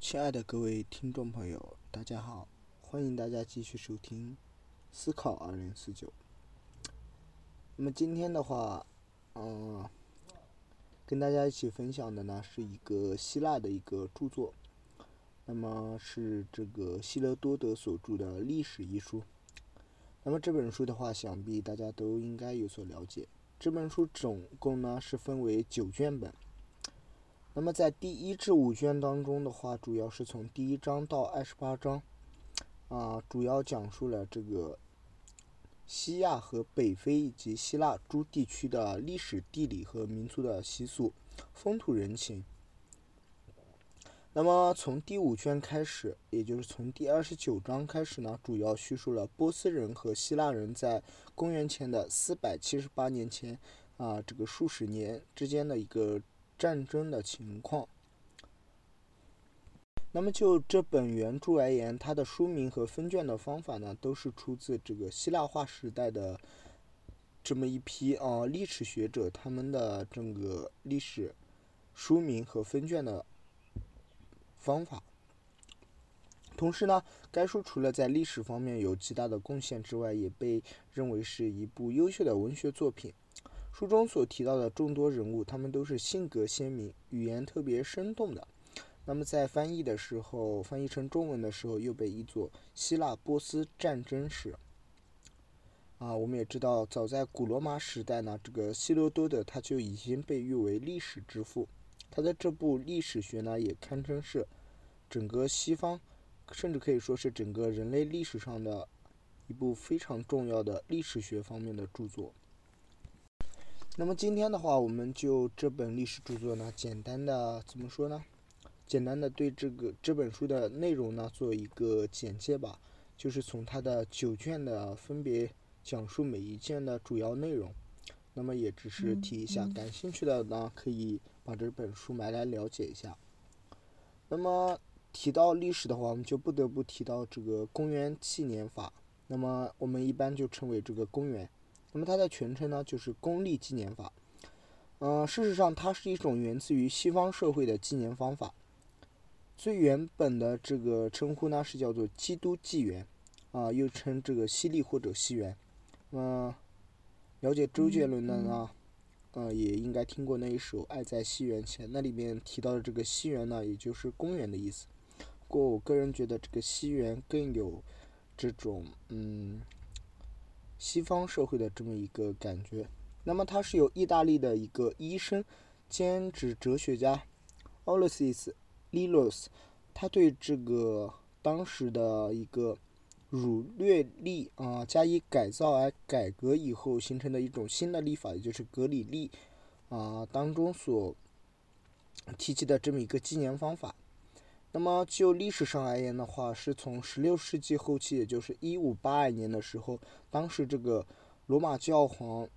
亲爱的各位听众朋友，大家好，欢迎大家继续收听《思考二零四九》。那么今天的话，嗯，跟大家一起分享的呢是一个希腊的一个著作，那么是这个希罗多德所著的《历史》一书。那么这本书的话，想必大家都应该有所了解。这本书总共呢是分为九卷本。那么在第一至五卷当中的话，主要是从第一章到二十八章，啊，主要讲述了这个西亚和北非以及希腊诸地区的历史、地理和民族的习俗、风土人情。那么从第五卷开始，也就是从第二十九章开始呢，主要叙述了波斯人和希腊人在公元前的四百七十八年前，啊，这个数十年之间的一个。战争的情况。那么就这本原著而言，它的书名和分卷的方法呢，都是出自这个希腊化时代的这么一批啊历史学者他们的这个历史书名和分卷的方法。同时呢，该书除了在历史方面有极大的贡献之外，也被认为是一部优秀的文学作品。书中所提到的众多人物，他们都是性格鲜明、语言特别生动的。那么在翻译的时候，翻译成中文的时候，又被译作《希腊波斯战争史》。啊，我们也知道，早在古罗马时代呢，这个希罗多德他就已经被誉为历史之父。他的这部历史学呢，也堪称是整个西方，甚至可以说是整个人类历史上的一部非常重要的历史学方面的著作。那么今天的话，我们就这本历史著作呢，简单的怎么说呢？简单的对这个这本书的内容呢，做一个简介吧。就是从它的九卷的分别讲述每一卷的主要内容。那么也只是提一下，感兴趣的呢，可以把这本书买来了解一下。那么提到历史的话，我们就不得不提到这个公元纪年法。那么我们一般就称为这个公元。那么它的全称呢，就是公历纪年法。嗯，事实上，它是一种源自于西方社会的纪年方法。最原本的这个称呼呢，是叫做基督纪元，啊，又称这个西历或者西元。嗯，了解周杰伦的呢，嗯，也应该听过那一首《爱在西元前》，那里面提到的这个西元呢，也就是公元的意思。不过，我个人觉得这个西元更有这种嗯。西方社会的这么一个感觉，那么他是由意大利的一个医生兼职哲学家 o l y s i s Lilos，他对这个当时的一个儒略历啊加以改造而改革以后形成的一种新的历法，也就是格里历啊当中所提及的这么一个纪年方法。那么就历史上而言的话，是从十六世纪后期，也就是一五八二年的时候，当时这个罗马教皇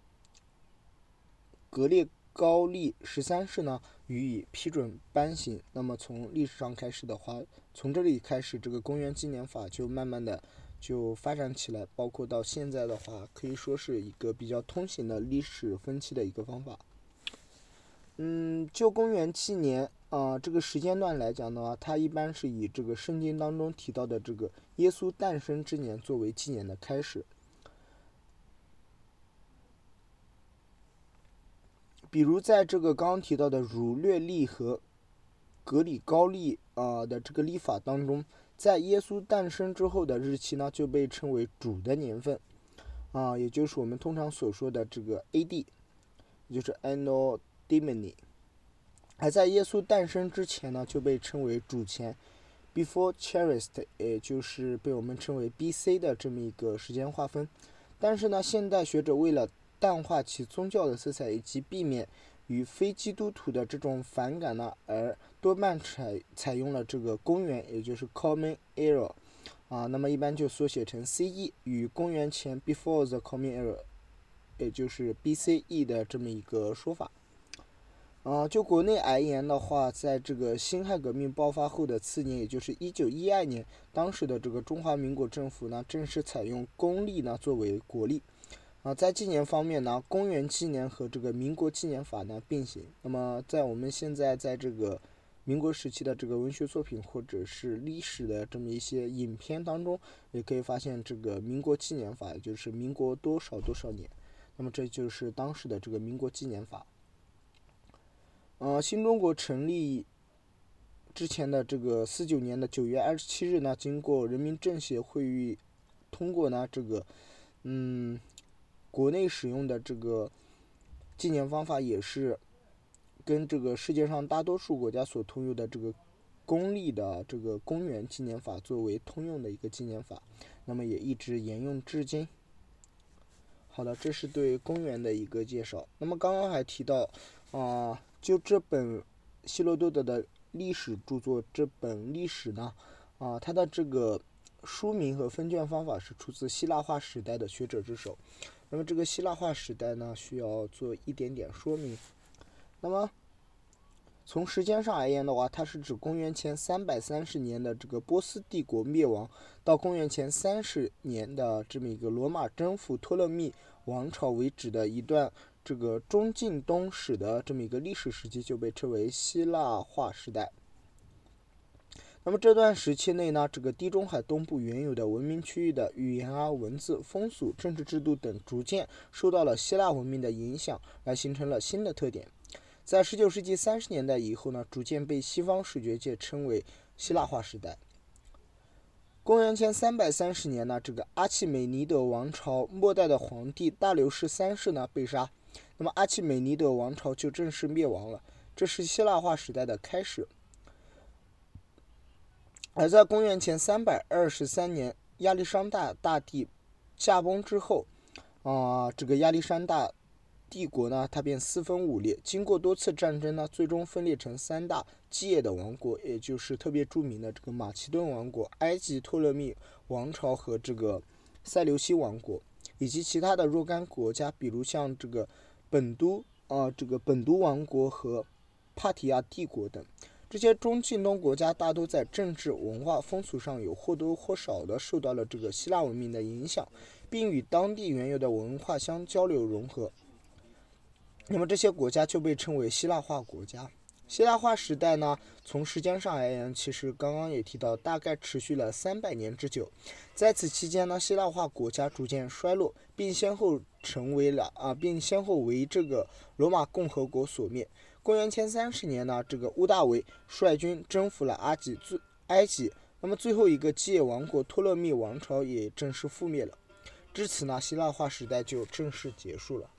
格列高利十三世呢予以批准颁行。那么从历史上开始的话，从这里开始，这个公元纪年法就慢慢的就发展起来，包括到现在的话，可以说是一个比较通行的历史分期的一个方法。嗯，就公元纪年。啊，这个时间段来讲的话，它一般是以这个圣经当中提到的这个耶稣诞生之年作为纪年的开始。比如在这个刚提到的儒略历和格里高利啊的这个历法当中，在耶稣诞生之后的日期呢，就被称为主的年份，啊，也就是我们通常所说的这个 A.D.，也就是 Anno Domini。还在耶稣诞生之前呢，就被称为主前，Before Cherist 也就是被我们称为 B.C. 的这么一个时间划分。但是呢，现代学者为了淡化其宗教的色彩，以及避免与非基督徒的这种反感呢，而多半采采用了这个公元，也就是 Common Era，啊，那么一般就缩写成 C.E. 与公元前 Before the Common Era，也就是 B.C.E. 的这么一个说法。啊，就国内而言的话，在这个辛亥革命爆发后的次年，也就是一九一二年，当时的这个中华民国政府呢，正式采用公历呢作为国历。啊，在纪年方面呢，公元纪年和这个民国纪年法呢并行。那么，在我们现在在这个民国时期的这个文学作品或者是历史的这么一些影片当中，也可以发现这个民国纪年法，就是民国多少多少年。那么这就是当时的这个民国纪年法。呃，新中国成立之前的这个四九年的九月二十七日呢，经过人民政协会议通过呢，这个嗯，国内使用的这个纪年方法也是。跟这个世界上大多数国家所通用的这个公历的这个公元纪年法作为通用的一个纪年法，那么也一直沿用至今。好的，这是对公元的一个介绍。那么刚刚还提到，啊，就这本希罗多德的历史著作这本历史呢，啊，它的这个书名和分卷方法是出自希腊化时代的学者之手。那么这个希腊化时代呢，需要做一点点说明。那么，从时间上而言的话，它是指公元前三百三十年的这个波斯帝国灭亡，到公元前三十年的这么一个罗马征服托勒密王朝为止的一段这个中近东史的这么一个历史时期，就被称为希腊化时代。那么这段时期内呢，这个地中海东部原有的文明区域的语言啊、文字、风俗、政治制度等，逐渐受到了希腊文明的影响，而形成了新的特点。在十九世纪三十年代以后呢，逐渐被西方史学界称为希腊化时代。公元前三百三十年呢，这个阿契美尼德王朝末代的皇帝大流士三世呢被杀，那么阿契美尼德王朝就正式灭亡了，这是希腊化时代的开始。而在公元前三百二十三年，亚历山大大帝驾崩之后，啊，这个亚历山大。帝国呢，它便四分五裂。经过多次战争呢，最终分裂成三大基业的王国，也就是特别著名的这个马其顿王国、埃及托勒密王朝和这个塞琉西王国，以及其他的若干国家，比如像这个本都啊，这个本都王国和帕提亚帝国等。这些中近东国家大都在政治、文化、风俗上有或多或少的受到了这个希腊文明的影响，并与当地原有的文化相交流融合。那么这些国家就被称为希腊化国家。希腊化时代呢，从时间上而言，其实刚刚也提到，大概持续了三百年之久。在此期间呢，希腊化国家逐渐衰落，并先后成为了啊，并先后为这个罗马共和国所灭。公元前三十年呢，这个屋大维率军征服了阿吉最埃及，那么最后一个基业王国托勒密王朝也正式覆灭了。至此呢，希腊化时代就正式结束了。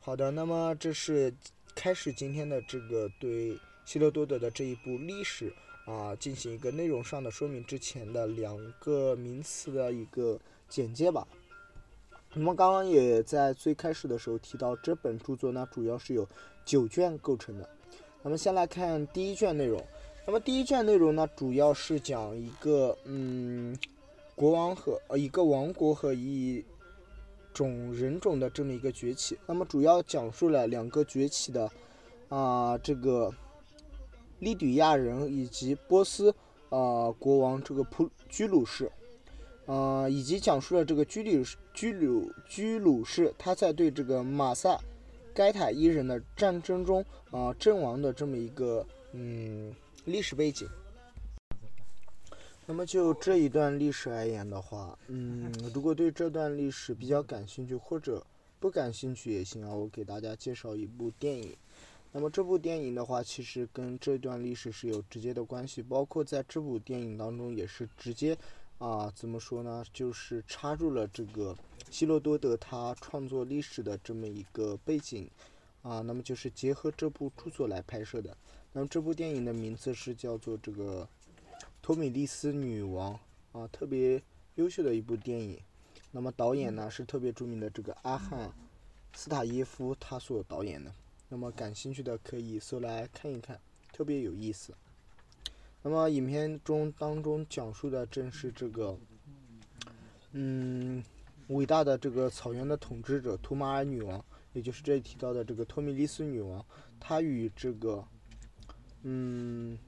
好的，那么这是开始今天的这个对希罗多德的这一部历史啊进行一个内容上的说明之前的两个名词的一个简介吧。我们刚刚也在最开始的时候提到，这本著作呢主要是由九卷构成的。那么先来看第一卷内容。那么第一卷内容呢，主要是讲一个嗯国王和呃一个王国和一。种人种的这么一个崛起，那么主要讲述了两个崛起的啊，这个利底亚人以及波斯啊国王这个普居鲁士，啊，以及讲述了这个居鲁居鲁居鲁士他在对这个马萨盖塔伊人的战争中啊阵亡的这么一个嗯历史背景。那么就这一段历史而言的话，嗯，如果对这段历史比较感兴趣或者不感兴趣也行啊，我给大家介绍一部电影。那么这部电影的话，其实跟这段历史是有直接的关系，包括在这部电影当中也是直接啊，怎么说呢，就是插入了这个希罗多德他创作历史的这么一个背景啊，那么就是结合这部著作来拍摄的。那么这部电影的名字是叫做这个。托米利斯女王啊，特别优秀的一部电影。那么导演呢是特别著名的这个阿汉斯塔耶夫，他所导演的。那么感兴趣的可以搜来看一看，特别有意思。那么影片中当中讲述的正是这个，嗯，伟大的这个草原的统治者图马尔女王，也就是这里提到的这个托米利斯女王，她与这个，嗯。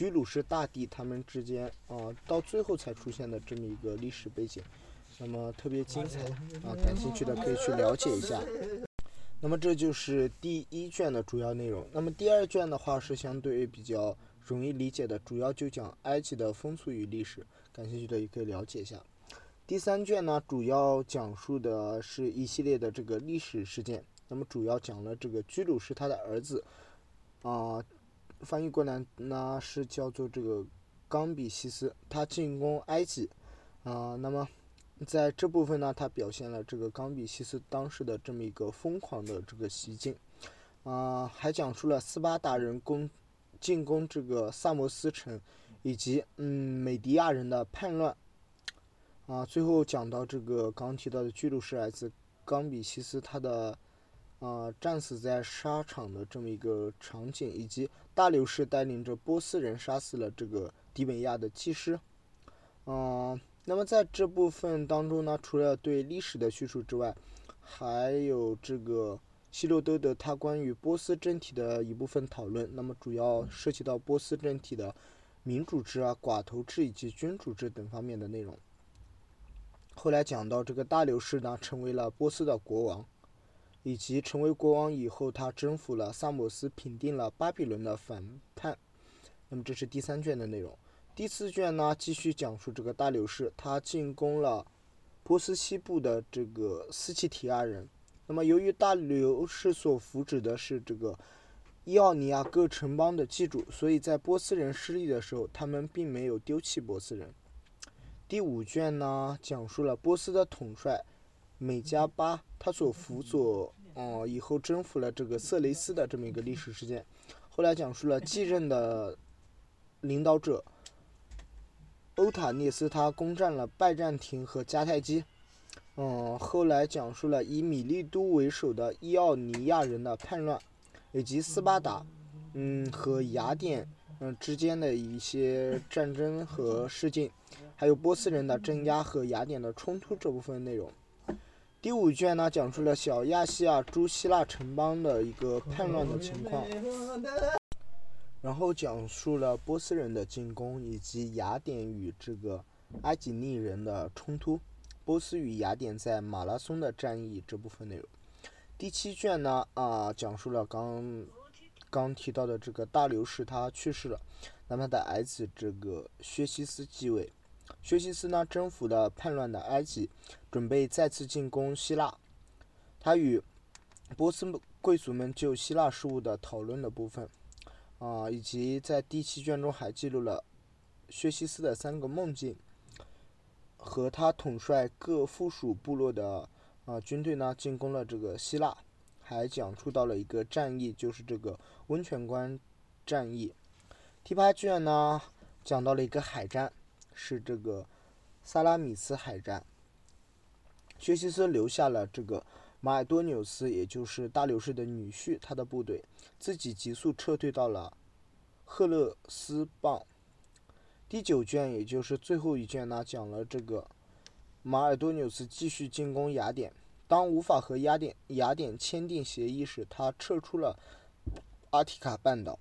居鲁士大帝他们之间啊，到最后才出现的这么一个历史背景，那么特别精彩啊，感兴趣的可以去了解一下。那么这就是第一卷的主要内容。那么第二卷的话是相对比较容易理解的，主要就讲埃及的风俗与历史，感兴趣的也可以了解一下。第三卷呢，主要讲述的是一系列的这个历史事件。那么主要讲了这个居鲁士他的儿子，啊，翻译过来呢是叫做这个冈比西斯，他进攻埃及，啊，那么。在这部分呢，他表现了这个冈比西斯当时的这么一个疯狂的这个袭击，啊，还讲述了斯巴达人攻进攻这个萨摩斯城，以及嗯美迪亚人的叛乱，啊，最后讲到这个刚提到的居鲁士儿子冈比西斯他的啊战死在沙场的这么一个场景，以及大流士带领着波斯人杀死了这个迪本亚的祭师，嗯。那么在这部分当中呢，除了对历史的叙述之外，还有这个希罗多德他关于波斯政体的一部分讨论。那么主要涉及到波斯政体的民主制啊、寡头制以及君主制等方面的内容。后来讲到这个大流士呢，成为了波斯的国王，以及成为国王以后，他征服了萨摩斯，平定了巴比伦的反叛。那么这是第三卷的内容。第四卷呢，继续讲述这个大流士，他进攻了波斯西部的这个斯奇提亚人。那么，由于大流士所扶植的是这个伊奥尼亚各城邦的祭主，所以在波斯人失利的时候，他们并没有丢弃波斯人。第五卷呢，讲述了波斯的统帅美加巴，他所辅佐，哦，以后征服了这个色雷斯的这么一个历史事件。后来讲述了继任的领导者。欧塔涅斯他攻占了拜占庭和迦太基，嗯，后来讲述了以米利都为首的伊奥尼亚人的叛乱，以及斯巴达，嗯，和雅典，嗯之间的一些战争和事件，还有波斯人的镇压和雅典的冲突这部分内容。第五卷呢，讲述了小亚细亚诸希腊城邦的一个叛乱的情况。然后讲述了波斯人的进攻，以及雅典与这个埃及利人的冲突，波斯与雅典在马拉松的战役这部分内容。第七卷呢，啊，讲述了刚刚提到的这个大流士他去世了，那么他的儿子这个薛西斯继位。薛西斯呢，征服了叛乱的埃及，准备再次进攻希腊。他与波斯贵族们就希腊事务的讨论的部分。啊，以及在第七卷中还记录了薛西斯的三个梦境，和他统帅各附属部落的啊军队呢进攻了这个希腊，还讲述到了一个战役，就是这个温泉关战役。第八卷呢讲到了一个海战，是这个萨拉米斯海战。薛西斯留下了这个。马尔多纽斯，也就是大流士的女婿，他的部队自己急速撤退到了赫勒斯邦。第九卷，也就是最后一卷呢，讲了这个马尔多纽斯继续进攻雅典，当无法和雅典雅典签订协议时，他撤出了阿提卡半岛，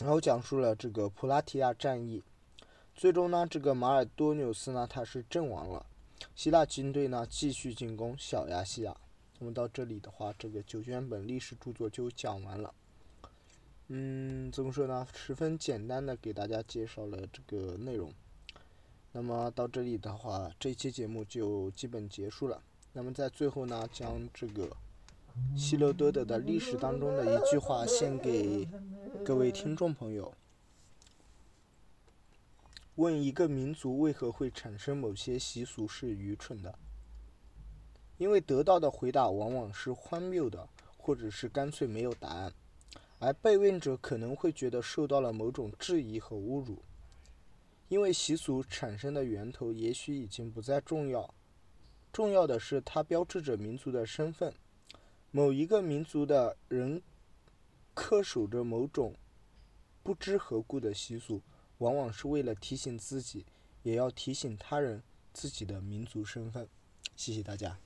然后讲述了这个普拉提亚战役。最终呢，这个马尔多纽斯呢，他是阵亡了。希腊军队呢，继续进攻小亚细亚。那么到这里的话，这个九卷本历史著作就讲完了。嗯，怎么说呢？十分简单的给大家介绍了这个内容。那么到这里的话，这期节目就基本结束了。那么在最后呢，将这个希罗多德的历史当中的一句话献给各位听众朋友：问一个民族为何会产生某些习俗是愚蠢的。因为得到的回答往往是荒谬的，或者是干脆没有答案，而被问者可能会觉得受到了某种质疑和侮辱。因为习俗产生的源头也许已经不再重要，重要的是它标志着民族的身份。某一个民族的人恪守着某种不知何故的习俗，往往是为了提醒自己，也要提醒他人自己的民族身份。谢谢大家。